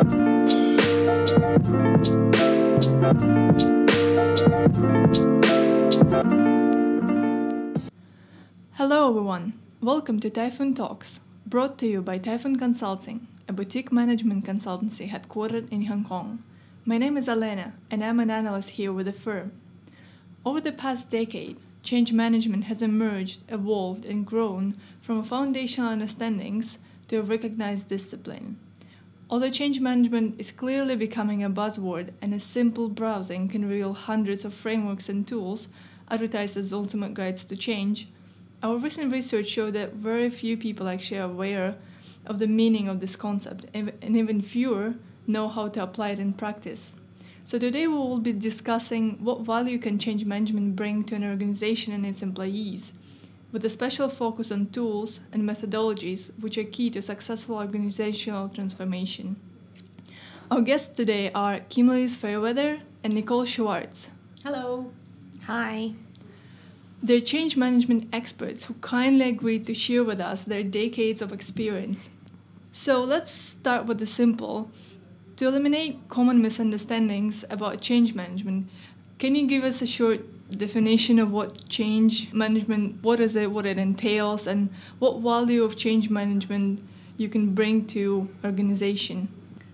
Hello, everyone. Welcome to Typhoon Talks, brought to you by Typhoon Consulting, a boutique management consultancy headquartered in Hong Kong. My name is Elena, and I'm an analyst here with the firm. Over the past decade, change management has emerged, evolved, and grown from a foundational understandings to a recognized discipline. Although change management is clearly becoming a buzzword and a simple browsing can reveal hundreds of frameworks and tools advertised as ultimate guides to change, our recent research showed that very few people actually are aware of the meaning of this concept, and even fewer know how to apply it in practice. So today we will be discussing what value can change management bring to an organization and its employees, with a special focus on tools and methodologies which are key to successful organizational transformation. Our guests today are Kim Kimberly Fairweather and Nicole Schwartz. Hello. Hi. They're change management experts who kindly agreed to share with us their decades of experience. So let's start with the simple. To eliminate common misunderstandings about change management, can you give us a short definition of what change management what is it, what it entails, and what value of change management you can bring to organization?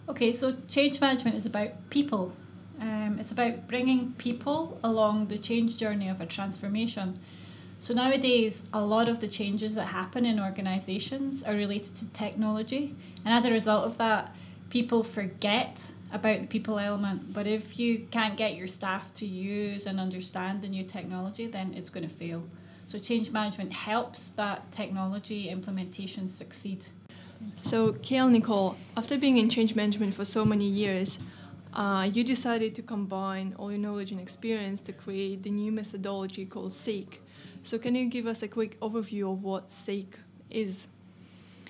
Okay, so change management is about people um, it's about bringing people along the change journey of a transformation. So nowadays, a lot of the changes that happen in organisations are related to technology, and as a result of that, people forget about the people element. But if you can't get your staff to use and understand the new technology, then it's going to fail. So change management helps that technology implementation succeed. So, Kale Nicole, after being in change management for so many years, uh, you decided to combine all your knowledge and experience to create the new methodology called SEEK. So, can you give us a quick overview of what SEEK is?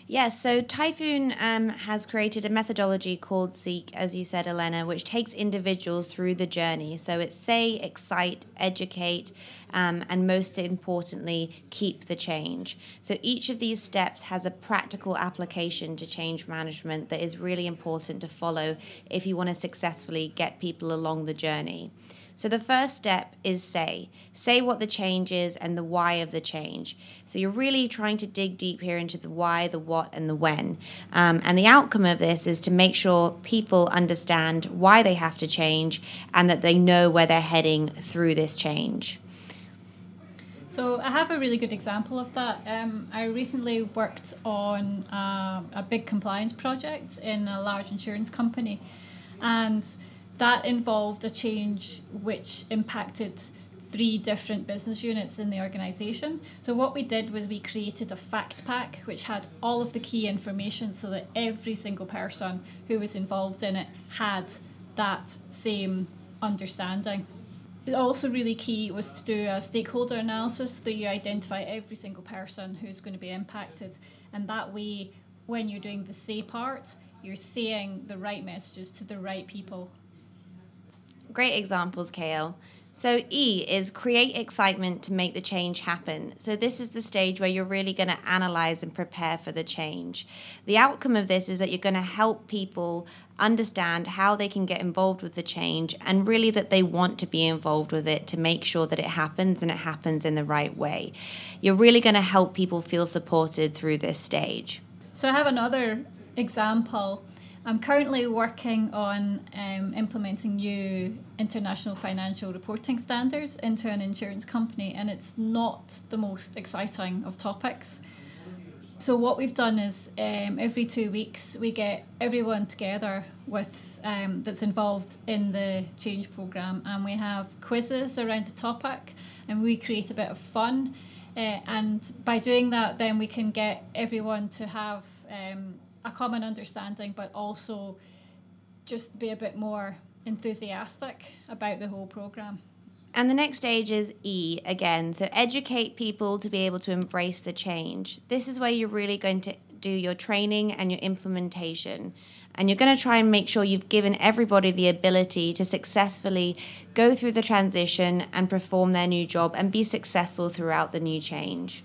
Yes, so Typhoon um, has created a methodology called Seek, as you said, Elena, which takes individuals through the journey. So it's say, excite, educate, um, and most importantly, keep the change. So each of these steps has a practical application to change management that is really important to follow if you want to successfully get people along the journey. So the first step is say. Say what the change is and the why of the change. So you're really trying to dig deep here into the why, the what, and the when. Um, and the outcome of this is to make sure people understand why they have to change and that they know where they're heading through this change. So I have a really good example of that. Um, I recently worked on uh, a big compliance project in a large insurance company, and that involved a change which impacted three different business units in the organisation. So what we did was we created a fact pack which had all of the key information so that every single person who was involved in it had that same understanding. Also, really key was to do a stakeholder analysis so that you identify every single person who's going to be impacted, and that way, when you're doing the say part, you're saying the right messages to the right people Great examples, Kale. So, E is create excitement to make the change happen. So, this is the stage where you're really going to analyze and prepare for the change. The outcome of this is that you're going to help people understand how they can get involved with the change and really that they want to be involved with it to make sure that it happens and it happens in the right way. You're really going to help people feel supported through this stage. So, I have another example I'm currently working on um, implementing new international financial reporting standards into an insurance company, and it's not the most exciting of topics. So, what we've done is um, every two weeks we get everyone together with um, that's involved in the change program, and we have quizzes around the topic, and we create a bit of fun. Uh, and by doing that, then we can get everyone to have um, a common understanding, but also just be a bit more enthusiastic about the whole program. And the next stage is E again. So educate people to be able to embrace the change. This is where you're really going to do your training and your implementation. And you're going to try and make sure you've given everybody the ability to successfully go through the transition and perform their new job and be successful throughout the new change.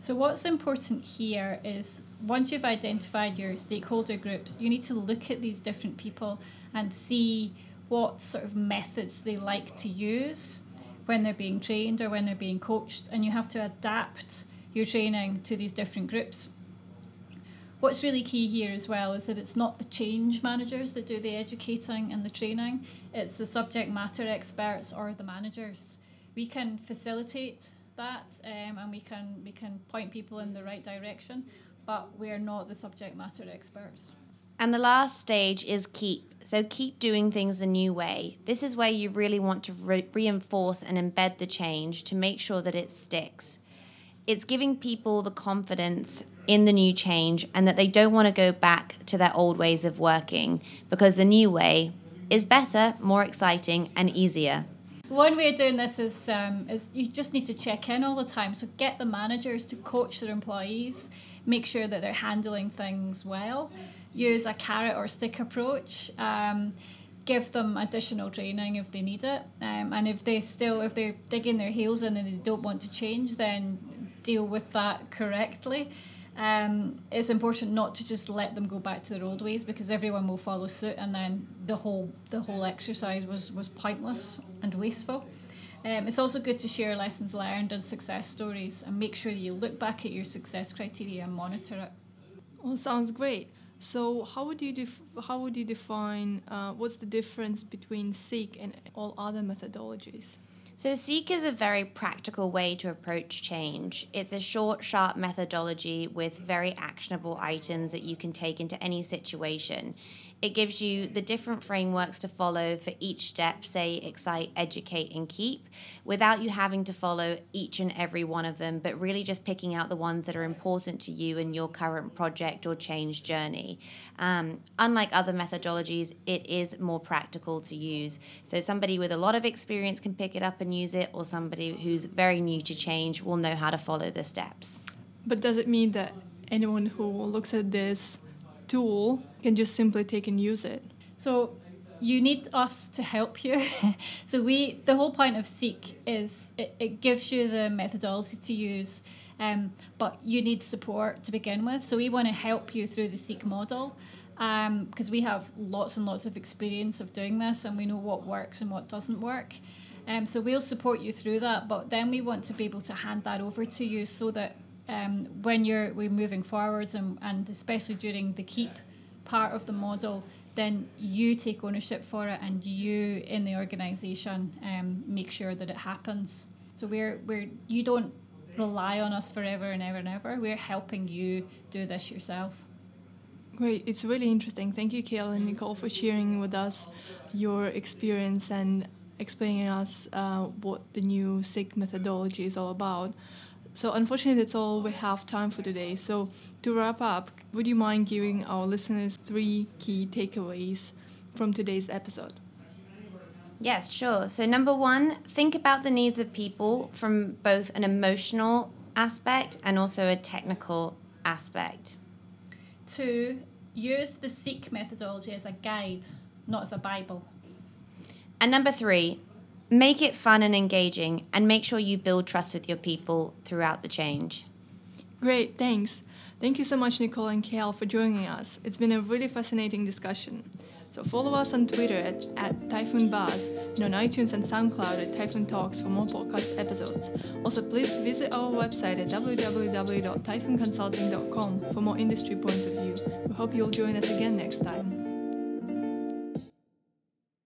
So, what's important here is once you've identified your stakeholder groups, you need to look at these different people and see what sort of methods they like to use when they're being trained or when they're being coached, and you have to adapt your training to these different groups. What's really key here as well is that it's not the change managers that do the educating and the training, it's the subject matter experts or the managers. We can facilitate that um, and we can we can point people in the right direction, but we are not the subject matter experts. And the last stage is keep. So keep doing things a new way. This is where you really want to re- reinforce and embed the change to make sure that it sticks. It's giving people the confidence in the new change and that they don't want to go back to their old ways of working because the new way is better, more exciting, and easier. One way of doing this is um, is you just need to check in all the time. So get the managers to coach their employees, make sure that they're handling things well use a carrot or stick approach. Um, give them additional training if they need it, um, and if they still if they're digging their heels in and they don't want to change, then deal with that correctly. Um, it's important not to just let them go back to their old ways because everyone will follow suit, and then the whole the whole exercise was was pointless and wasteful. Um, it's also good to share lessons learned and success stories, and make sure you look back at your success criteria and monitor it. Well, sounds great. So how would you def- how would you define uh, what's the difference between Seek and all other methodologies? So, Seek is a very practical way to approach change. It's a short, sharp methodology with very actionable items that you can take into any situation. It gives you the different frameworks to follow for each step, say, excite, educate, and keep, without you having to follow each and every one of them, but really just picking out the ones that are important to you in your current project or change journey. Um, unlike other methodologies, it is more practical to use. So, somebody with a lot of experience can pick it up and use it, or somebody who's very new to change will know how to follow the steps. But does it mean that anyone who looks at this tool can just simply take and use it. So you need us to help you. so we the whole point of Seek is it, it gives you the methodology to use, um, but you need support to begin with. So we want to help you through the Seek model. Because um, we have lots and lots of experience of doing this and we know what works and what doesn't work. Um, so we'll support you through that, but then we want to be able to hand that over to you so that um, when you're we're moving forwards and, and especially during the keep part of the model, then you take ownership for it and you in the organisation um, make sure that it happens. So we're we're you don't rely on us forever and ever and ever. We're helping you do this yourself. Great, it's really interesting. Thank you, Kale and Nicole, for sharing with us your experience and explaining us uh, what the new SEEK methodology is all about. So, unfortunately, that's all we have time for today. So, to wrap up, would you mind giving our listeners three key takeaways from today's episode? Yes, sure. So, number one, think about the needs of people from both an emotional aspect and also a technical aspect. Two, use the Seek methodology as a guide, not as a Bible. And number three, Make it fun and engaging, and make sure you build trust with your people throughout the change. Great, thanks. Thank you so much, Nicole and Kale, for joining us. It's been a really fascinating discussion. So follow us on Twitter at, at Typhoon Buzz and on iTunes and SoundCloud at Typhoon Talks for more podcast episodes. Also, please visit our website at www.typhoonconsulting.com for more industry points of view. We hope you'll join us again next time.